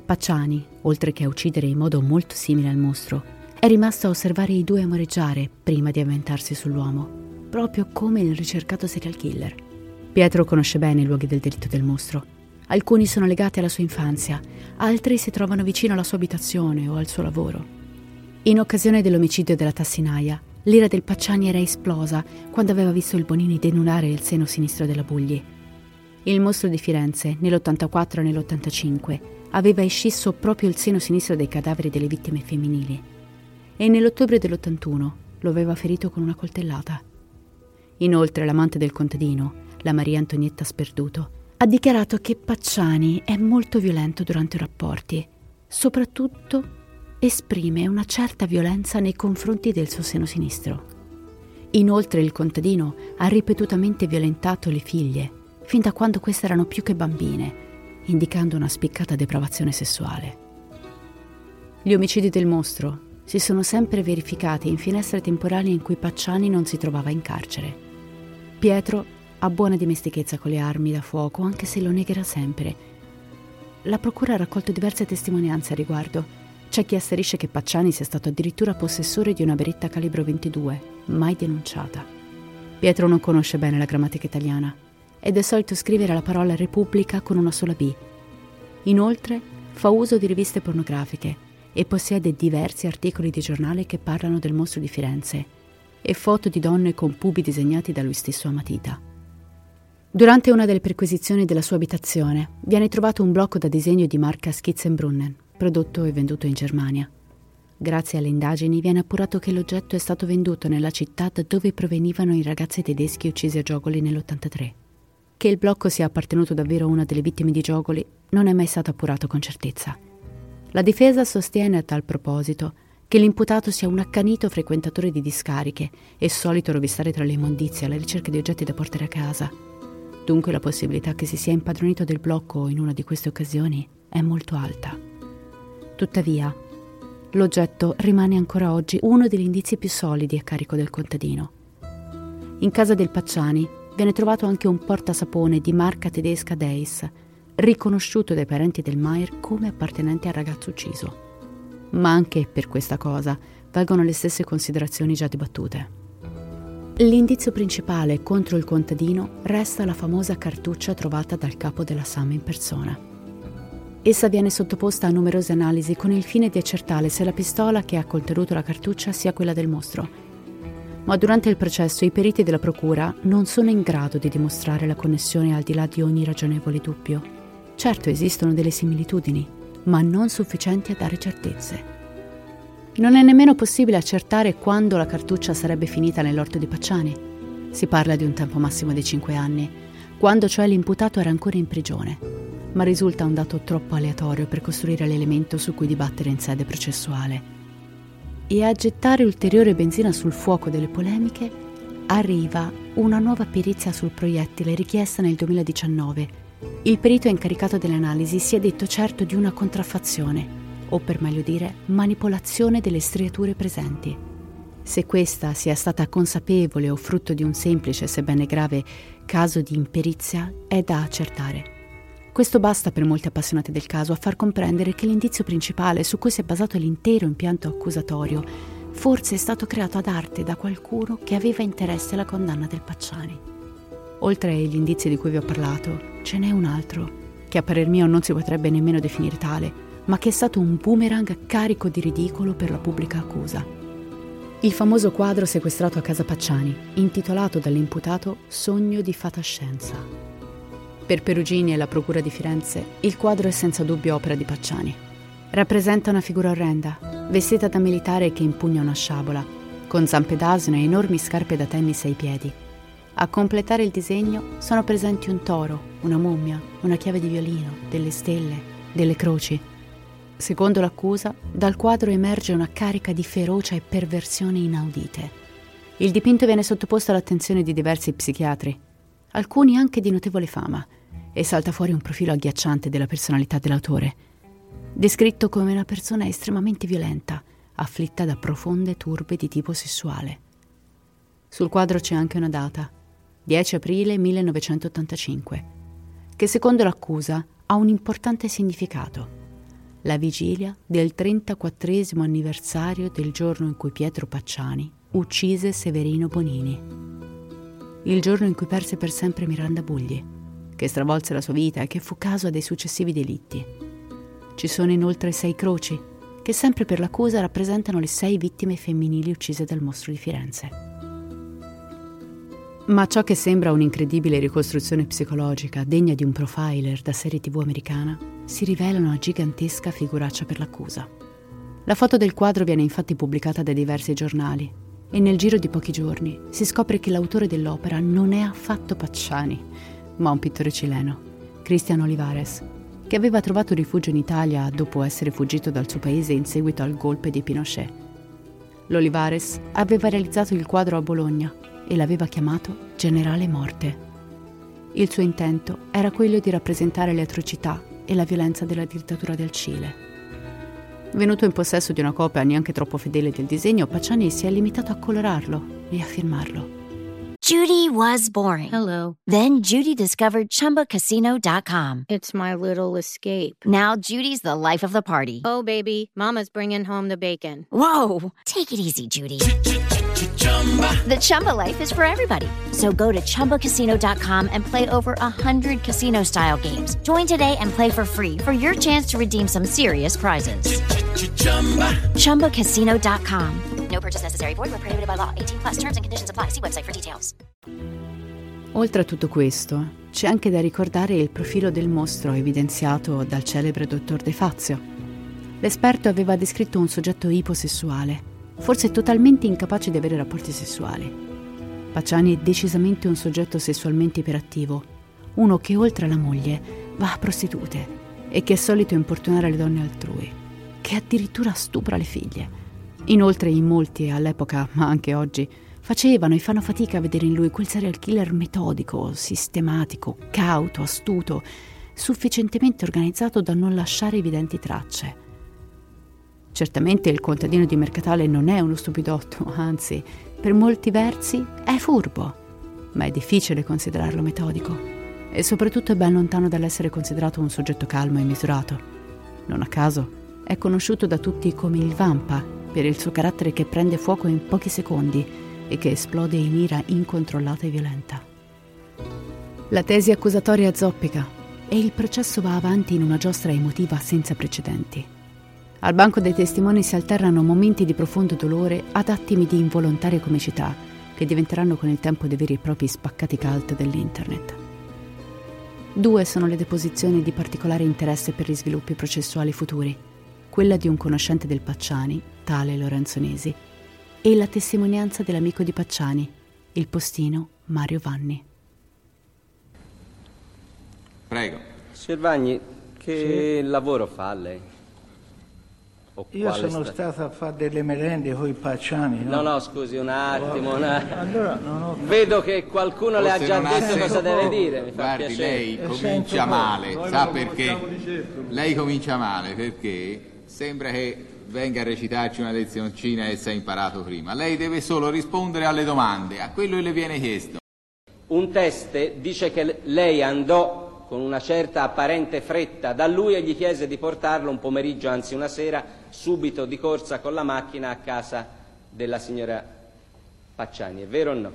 A: Pacciani, oltre che a uccidere in modo molto simile al mostro, è rimasto a osservare i due amoreggiare prima di avventarsi sull'uomo, proprio come il ricercato serial killer. Pietro conosce bene i luoghi del delitto del mostro Alcuni sono legati alla sua infanzia, altri si trovano vicino alla sua abitazione o al suo lavoro. In occasione dell'omicidio della Tassinaia, l'ira del Pacciani era esplosa quando aveva visto il Bonini denudare il seno sinistro della Bugli. Il mostro di Firenze, nell'84 e nell'85, aveva escisso proprio il seno sinistro dei cadaveri delle vittime femminili e nell'ottobre dell'81 lo aveva ferito con una coltellata. Inoltre l'amante del contadino, la Maria Antonietta Sperduto, ha dichiarato che Pacciani è molto violento durante i rapporti, soprattutto esprime una certa violenza nei confronti del suo seno sinistro. Inoltre il contadino ha ripetutamente violentato le figlie, fin da quando queste erano più che bambine, indicando una spiccata depravazione sessuale. Gli omicidi del mostro si sono sempre verificati in finestre temporali in cui Pacciani non si trovava in carcere. Pietro ha buona dimestichezza con le armi da fuoco, anche se lo negherà sempre. La procura ha raccolto diverse testimonianze a riguardo. C'è chi asserisce che Pacciani sia stato addirittura possessore di una beretta calibro 22, mai denunciata. Pietro non conosce bene la grammatica italiana ed è solito scrivere la parola Repubblica con una sola B. Inoltre, fa uso di riviste pornografiche e possiede diversi articoli di giornale che parlano del mostro di Firenze e foto di donne con pubi disegnati da lui stesso a matita. Durante una delle perquisizioni della sua abitazione viene trovato un blocco da disegno di marca Skizzenbrunnen, prodotto e venduto in Germania. Grazie alle indagini viene appurato che l'oggetto è stato venduto nella città da dove provenivano i ragazzi tedeschi uccisi a Giogoli nell'83. Che il blocco sia appartenuto davvero a una delle vittime di Giogoli non è mai stato appurato con certezza. La difesa sostiene a tal proposito che l'imputato sia un accanito frequentatore di discariche e solito rovistare tra le immondizie alla ricerca di oggetti da portare a casa Dunque la possibilità che si sia impadronito del blocco in una di queste occasioni è molto alta. Tuttavia, l'oggetto rimane ancora oggi uno degli indizi più solidi a carico del contadino. In casa del Pacciani viene trovato anche un portasapone di marca tedesca Deis, riconosciuto dai parenti del Maier come appartenente al ragazzo ucciso. Ma anche per questa cosa valgono le stesse considerazioni già dibattute. L'indizio principale contro il contadino resta la famosa cartuccia trovata dal capo della SAM in persona. Essa viene sottoposta a numerose analisi con il fine di accertare se la pistola che ha contenuto la cartuccia sia quella del mostro. Ma durante il processo i periti della procura non sono in grado di dimostrare la connessione al di là di ogni ragionevole dubbio. Certo esistono delle similitudini, ma non sufficienti a dare certezze. Non è nemmeno possibile accertare quando la cartuccia sarebbe finita nell'orto di Pacciani. Si parla di un tempo massimo di 5 anni, quando cioè l'imputato era ancora in prigione, ma risulta un dato troppo aleatorio per costruire l'elemento su cui dibattere in sede processuale. E a gettare ulteriore benzina sul fuoco delle polemiche arriva una nuova perizia sul proiettile richiesta nel 2019. Il perito incaricato dell'analisi si è detto certo di una contraffazione o per meglio dire manipolazione delle striature presenti. Se questa sia stata consapevole o frutto di un semplice, sebbene grave, caso di imperizia, è da accertare. Questo basta per molti appassionati del caso a far comprendere che l'indizio principale su cui si è basato l'intero impianto accusatorio forse è stato creato ad arte da qualcuno che aveva interesse alla condanna del Pacciani. Oltre agli indizi di cui vi ho parlato, ce n'è un altro, che a parer mio non si potrebbe nemmeno definire tale, ma che è stato un boomerang carico di ridicolo per la pubblica accusa. Il famoso quadro sequestrato a casa Pacciani, intitolato dall'imputato Sogno di fatascienza. Per Perugini e la Procura di Firenze, il quadro è senza dubbio opera di Pacciani. Rappresenta una figura orrenda, vestita da militare che impugna una sciabola, con zampe d'asino e enormi scarpe da tennis ai piedi. A completare il disegno sono presenti un toro, una mummia, una chiave di violino, delle stelle, delle croci Secondo l'accusa, dal quadro emerge una carica di ferocia e perversione inaudite. Il dipinto viene sottoposto all'attenzione di diversi psichiatri, alcuni anche di notevole fama, e salta fuori un profilo agghiacciante della personalità dell'autore. Descritto come una persona estremamente violenta, afflitta da profonde turbe di tipo sessuale. Sul quadro c'è anche una data, 10 aprile 1985, che secondo l'accusa ha un importante significato la vigilia del 34 anniversario del giorno in cui Pietro Pacciani uccise Severino Bonini. Il giorno in cui perse per sempre Miranda Bugli, che stravolse la sua vita e che fu caso dei successivi delitti. Ci sono inoltre sei croci, che sempre per l'accusa rappresentano le sei vittime femminili uccise dal mostro di Firenze. Ma ciò che sembra un'incredibile ricostruzione psicologica degna di un profiler da serie tv americana si rivela una gigantesca figuraccia per l'accusa. La foto del quadro viene infatti pubblicata da diversi giornali e nel giro di pochi giorni si scopre che l'autore dell'opera non è affatto Pacciani, ma un pittore cileno, Cristian Olivares, che aveva trovato rifugio in Italia dopo essere fuggito dal suo paese in seguito al golpe di Pinochet. L'Olivares aveva realizzato il quadro a Bologna e l'aveva chiamato Generale Morte. Il suo intento era quello di rappresentare le atrocità e la violenza della dittatura del Cile. Venuto in possesso di una copia neanche troppo fedele del disegno, Pacciani si è limitato a colorarlo e a firmarlo.
J: Judy was boring.
K: Hello.
J: Then Judy discovered ChumbaCasino.com.
K: It's my little escape.
J: Now Judy's the life of the party.
K: Oh, baby, Mama's bringing home the bacon.
J: Whoa! Take it easy, Judy. The Chumba life is for everybody. So go to ChumbaCasino.com and play over 100 casino style games. Join today and play for free for your chance to redeem some serious prizes. ChumbaCasino.com.
L: No purchase necessary. Void where prohibited by law. 18 plus terms and conditions apply. See website for details.
A: Oltre a tutto questo, c'è anche da ricordare il profilo del mostro evidenziato dal celebre dottor De Fazio. L'esperto aveva descritto un soggetto iposessuale forse totalmente incapace di avere rapporti sessuali. Pacciani è decisamente un soggetto sessualmente iperattivo, uno che oltre alla moglie va a prostitute e che è solito importunare le donne altrui, che addirittura stupra le figlie. Inoltre in molti all'epoca, ma anche oggi, facevano e fanno fatica a vedere in lui quel serial killer metodico, sistematico, cauto, astuto, sufficientemente organizzato da non lasciare evidenti tracce. Certamente il contadino di Mercatale non è uno stupidotto, anzi, per molti versi è furbo, ma è difficile considerarlo metodico e soprattutto è ben lontano dall'essere considerato un soggetto calmo e misurato. Non a caso è conosciuto da tutti come il Vampa per il suo carattere che prende fuoco in pochi secondi e che esplode in ira incontrollata e violenta. La tesi accusatoria zoppica e il processo va avanti in una giostra emotiva senza precedenti. Al banco dei testimoni si alternano momenti di profondo dolore ad attimi di involontaria comicità che diventeranno con il tempo dei veri e propri spaccati cult dell'internet. Due sono le deposizioni di particolare interesse per gli sviluppi processuali futuri, quella di un conoscente del Pacciani tale Lorenzo Nesi e la testimonianza dell'amico di Pacciani, il postino Mario Vanni.
M: Prego.
N: Signor Vagni, che sì. lavoro fa lei?
O: O Io sono sta... stato a fare delle merende con i Pacciani.
N: No, no, no scusi un attimo. Una... Allora, Vedo che qualcuno Forse le ha già detto cosa deve dire. Mi
M: Guardi, lei comincia male. Sa perché? Lei comincia male perché sembra che venga a recitarci una lezioncina e si è imparato prima. Lei deve solo rispondere alle domande, a quello che le viene chiesto.
N: Un test dice che lei andò con una certa apparente fretta da lui e gli chiese di portarlo un pomeriggio, anzi una sera, subito di corsa con la macchina a casa della signora Pacciani. È vero o no?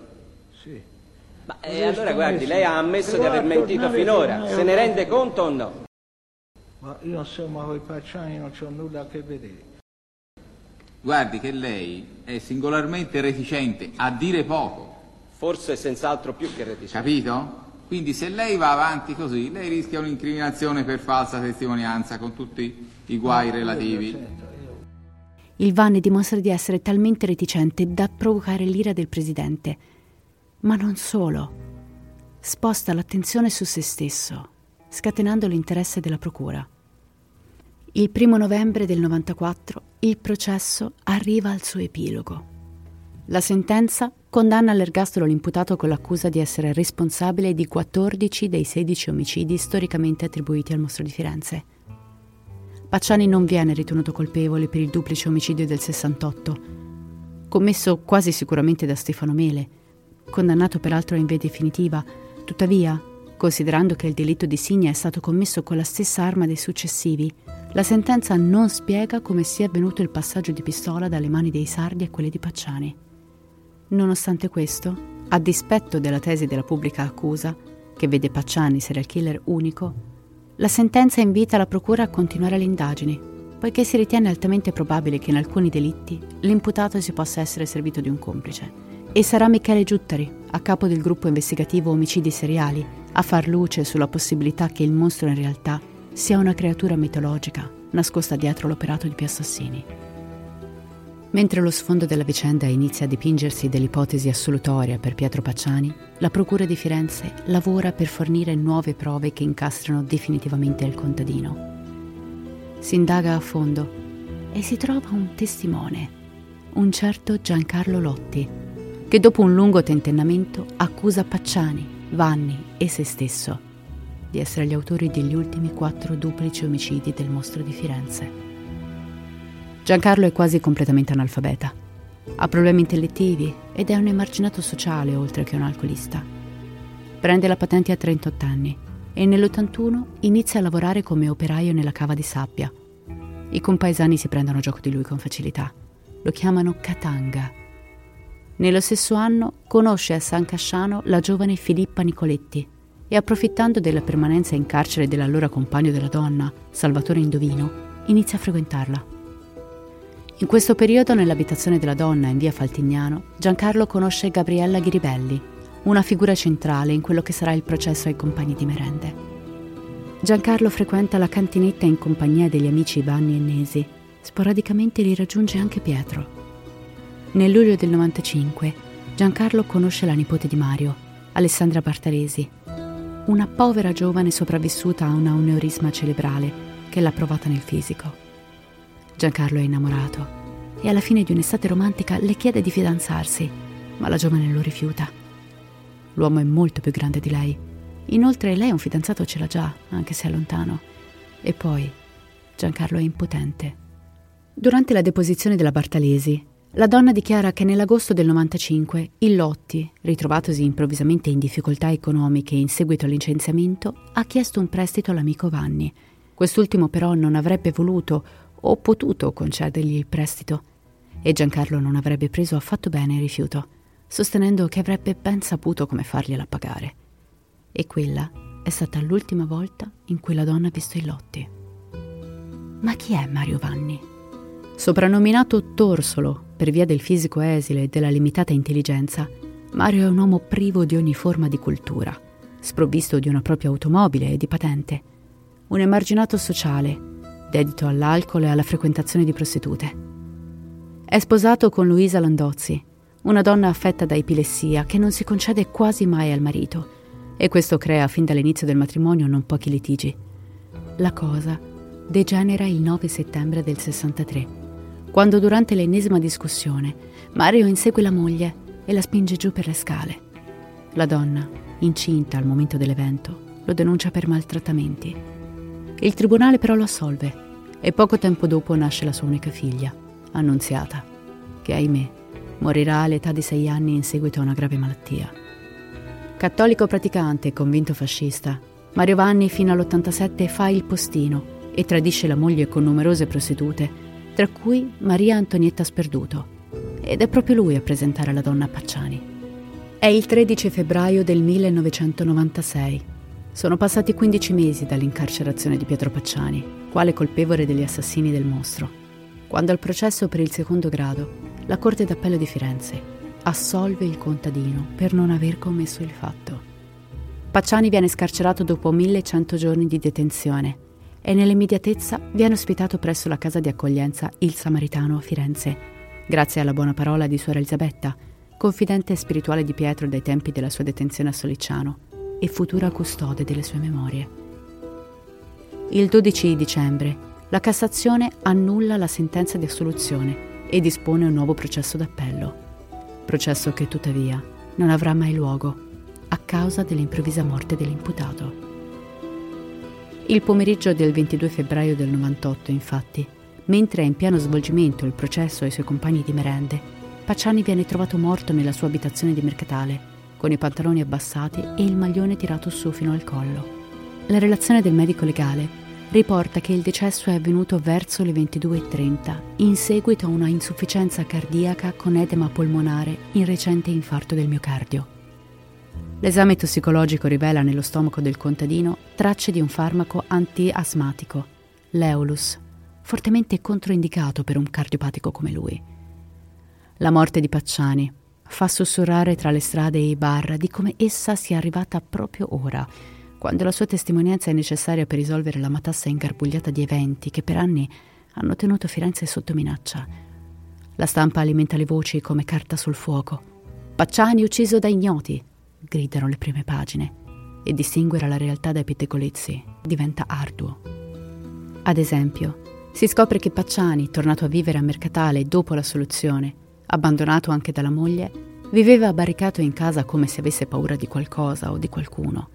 O: Sì.
N: Ma eh, allora guardi, lei ha ammesso di aver mentito finora. Se ne rende conto o no?
O: Ma io insomma con i Pacciani non c'ho nulla a che vedere.
M: Guardi che lei è singolarmente reticente a dire poco.
N: Forse senz'altro più che reticente.
M: Capito? Quindi se lei va avanti così, lei rischia un'incriminazione per falsa testimonianza con tutti i guai relativi.
A: Il Vanni dimostra di essere talmente reticente da provocare l'ira del presidente. Ma non solo. Sposta l'attenzione su se stesso, scatenando l'interesse della procura. Il primo novembre del 94 il processo arriva al suo epilogo. La sentenza condanna all'ergastolo l'imputato con l'accusa di essere responsabile di 14 dei 16 omicidi storicamente attribuiti al mostro di Firenze. Pacciani non viene ritenuto colpevole per il duplice omicidio del 68, commesso quasi sicuramente da Stefano Mele, condannato peraltro in via definitiva, tuttavia, considerando che il delitto di Signa è stato commesso con la stessa arma dei successivi, la sentenza non spiega come sia avvenuto il passaggio di pistola dalle mani dei sardi a quelle di Pacciani. Nonostante questo, a dispetto della tesi della pubblica accusa, che vede Pacciani serial killer unico, la sentenza invita la Procura a continuare le indagini, poiché si ritiene altamente probabile che in alcuni delitti l'imputato si possa essere servito di un complice. E sarà Michele Giuttari, a capo del gruppo investigativo omicidi seriali, a far luce sulla possibilità che il mostro in realtà sia una creatura mitologica nascosta dietro l'operato di più assassini. Mentre lo sfondo della vicenda inizia a dipingersi dell'ipotesi assolutoria per Pietro Pacciani, la Procura di Firenze lavora per fornire nuove prove che incastrano definitivamente il contadino. Si indaga a fondo e si trova un testimone, un certo Giancarlo Lotti, che dopo un lungo tentennamento accusa Pacciani, Vanni e se stesso di essere gli autori degli ultimi quattro duplici omicidi del mostro di Firenze. Giancarlo è quasi completamente analfabeta. Ha problemi intellettivi ed è un emarginato sociale oltre che un alcolista. Prende la patente a 38 anni e nell'81 inizia a lavorare come operaio nella cava di sabbia. I compaesani si prendono gioco di lui con facilità. Lo chiamano Katanga. Nello stesso anno conosce a San Casciano la giovane Filippa Nicoletti e approfittando della permanenza in carcere dell'allora compagno della donna, Salvatore Indovino, inizia a frequentarla. In questo periodo, nell'abitazione della donna in via Faltignano, Giancarlo conosce Gabriella Ghiribelli, una figura centrale in quello che sarà il processo ai compagni di merende. Giancarlo frequenta la cantinetta in compagnia degli amici Vanni e Nesi. Sporadicamente li raggiunge anche Pietro. Nel luglio del 95, Giancarlo conosce la nipote di Mario, Alessandra Bartaresi, una povera giovane sopravvissuta a un aneurisma cerebrale che l'ha provata nel fisico. Giancarlo è innamorato e alla fine di un'estate romantica le chiede di fidanzarsi, ma la giovane lo rifiuta. L'uomo è molto più grande di lei. Inoltre lei un fidanzato ce l'ha già, anche se è lontano. E poi Giancarlo è impotente. Durante la deposizione della Bartalesi, la donna dichiara che nell'agosto del 95 il Lotti, ritrovatosi improvvisamente in difficoltà economiche in seguito al licenziamento, ha chiesto un prestito all'amico Vanni. Quest'ultimo però non avrebbe voluto o potuto concedergli il prestito e Giancarlo non avrebbe preso affatto bene il rifiuto, sostenendo che avrebbe ben saputo come fargliela pagare. E quella è stata l'ultima volta in cui la donna ha visto i lotti. Ma chi è Mario Vanni? Soprannominato Torsolo per via del fisico esile e della limitata intelligenza, Mario è un uomo privo di ogni forma di cultura, sprovvisto di una propria automobile e di patente, un emarginato sociale dedito all'alcol e alla frequentazione di prostitute. È sposato con Luisa Landozzi, una donna affetta da epilessia che non si concede quasi mai al marito e questo crea fin dall'inizio del matrimonio non pochi litigi. La cosa degenera il 9 settembre del 63, quando durante l'ennesima discussione Mario insegue la moglie e la spinge giù per le scale. La donna, incinta al momento dell'evento, lo denuncia per maltrattamenti. Il tribunale però lo assolve e poco tempo dopo nasce la sua unica figlia, Annunziata, che ahimè morirà all'età di sei anni in seguito a una grave malattia. Cattolico praticante e convinto fascista, Mario Vanni fino all'87 fa il postino e tradisce la moglie con numerose prostitute, tra cui Maria Antonietta Sperduto. Ed è proprio lui a presentare la donna a Pacciani. È il 13 febbraio del 1996. Sono passati 15 mesi dall'incarcerazione di Pietro Pacciani, quale colpevole degli assassini del mostro quando al processo per il secondo grado la Corte d'Appello di Firenze assolve il contadino per non aver commesso il fatto. Pacciani viene scarcerato dopo 1100 giorni di detenzione e nell'immediatezza viene ospitato presso la casa di accoglienza Il Samaritano a Firenze, grazie alla buona parola di Suora Elisabetta, confidente spirituale di Pietro dai tempi della sua detenzione a Sollicciano e futura custode delle sue memorie. Il 12 dicembre la Cassazione annulla la sentenza di assoluzione e dispone un nuovo processo d'appello. Processo che tuttavia non avrà mai luogo a causa dell'improvvisa morte dell'imputato. Il pomeriggio del 22 febbraio del 98, infatti, mentre è in pieno svolgimento il processo ai suoi compagni di merende, Pacciani viene trovato morto nella sua abitazione di Mercatale, con i pantaloni abbassati e il maglione tirato su fino al collo. La relazione del medico legale riporta che il decesso è avvenuto verso le 22.30 in seguito a una insufficienza cardiaca con edema polmonare in recente infarto del miocardio. L'esame tossicologico rivela nello stomaco del contadino tracce di un farmaco antiasmatico, l'Eolus, fortemente controindicato per un cardiopatico come lui. La morte di Pacciani fa sussurrare tra le strade e i bar di come essa sia arrivata proprio ora quando la sua testimonianza è necessaria per risolvere la matassa ingarbugliata di eventi che per anni hanno tenuto Firenze sotto minaccia. La stampa alimenta le voci come carta sul fuoco. Pacciani ucciso da ignoti, gridano le prime pagine, e distinguere la realtà dai pettegolezzi diventa arduo. Ad esempio, si scopre che Pacciani, tornato a vivere a Mercatale dopo la soluzione, abbandonato anche dalla moglie, viveva barricato in casa come se avesse paura di qualcosa o di qualcuno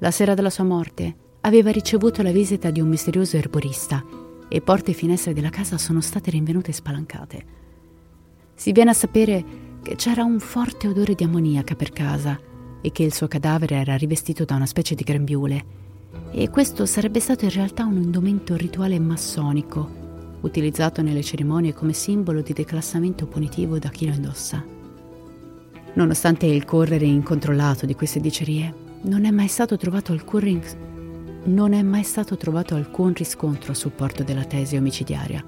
A: la sera della sua morte, aveva ricevuto la visita di un misterioso erborista e porte e finestre della casa sono state rinvenute spalancate. Si viene a sapere che c'era un forte odore di ammoniaca per casa e che il suo cadavere era rivestito da una specie di grembiule. E questo sarebbe stato in realtà un indumento rituale massonico, utilizzato nelle cerimonie come simbolo di declassamento punitivo da chi lo indossa. Nonostante il correre incontrollato di queste dicerie, non è mai stato trovato alcun, ris- mai stato trovato alcun riscontro a supporto della tesi omicidiaria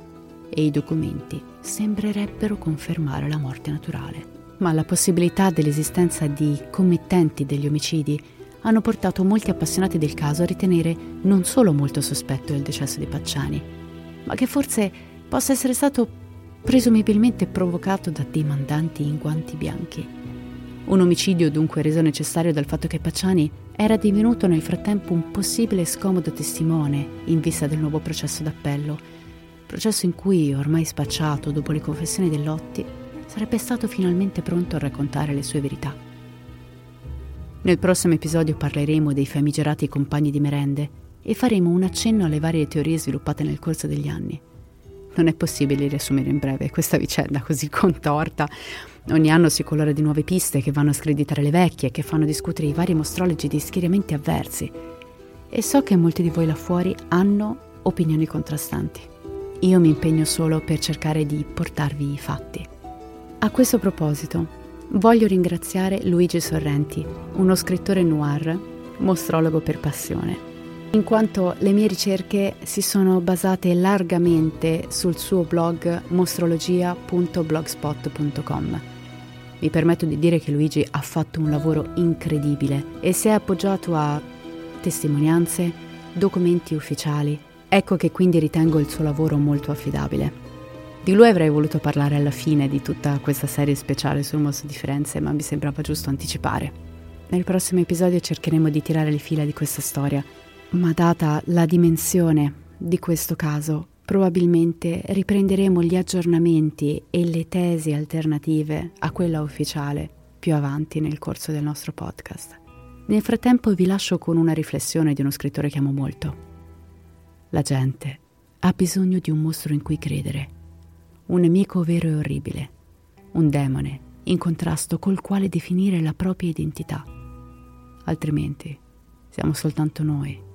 A: e i documenti sembrerebbero confermare la morte naturale. Ma la possibilità dell'esistenza di committenti degli omicidi hanno portato molti appassionati del caso a ritenere non solo molto sospetto il decesso di Pacciani, ma che forse possa essere stato presumibilmente provocato da dei mandanti in guanti bianchi. Un omicidio dunque reso necessario dal fatto che Pacciani era divenuto nel frattempo un possibile scomodo testimone in vista del nuovo processo d'appello, processo in cui, ormai spacciato dopo le confessioni del Lotti, sarebbe stato finalmente pronto a raccontare le sue verità. Nel prossimo episodio parleremo dei famigerati compagni di merende e faremo un accenno alle varie teorie sviluppate nel corso degli anni. Non è possibile riassumere in breve questa vicenda così contorta, Ogni anno si colora di nuove piste che vanno a screditare le vecchie, che fanno discutere i vari mostrologi di schieramenti avversi. E so che molti di voi là fuori hanno opinioni contrastanti. Io mi impegno solo per cercare di portarvi i fatti. A questo proposito, voglio ringraziare Luigi Sorrenti, uno scrittore noir, mostrologo per passione, in quanto le mie ricerche si sono basate largamente sul suo blog mostrologia.blogspot.com mi permetto di dire che Luigi ha fatto un lavoro incredibile e si è appoggiato a testimonianze, documenti ufficiali. Ecco che quindi ritengo il suo lavoro molto affidabile. Di lui avrei voluto parlare alla fine di tutta questa serie speciale sul mostro di Firenze, ma mi sembrava giusto anticipare. Nel prossimo episodio cercheremo di tirare le fila di questa storia, ma data la dimensione di questo caso, probabilmente riprenderemo gli aggiornamenti e le tesi alternative a quella ufficiale più avanti nel corso del nostro podcast. Nel frattempo vi lascio con una riflessione di uno scrittore che amo molto. La gente ha bisogno di un mostro in cui credere un nemico vero e orribile, un demone in contrasto col quale definire la propria identità. Altrimenti siamo soltanto noi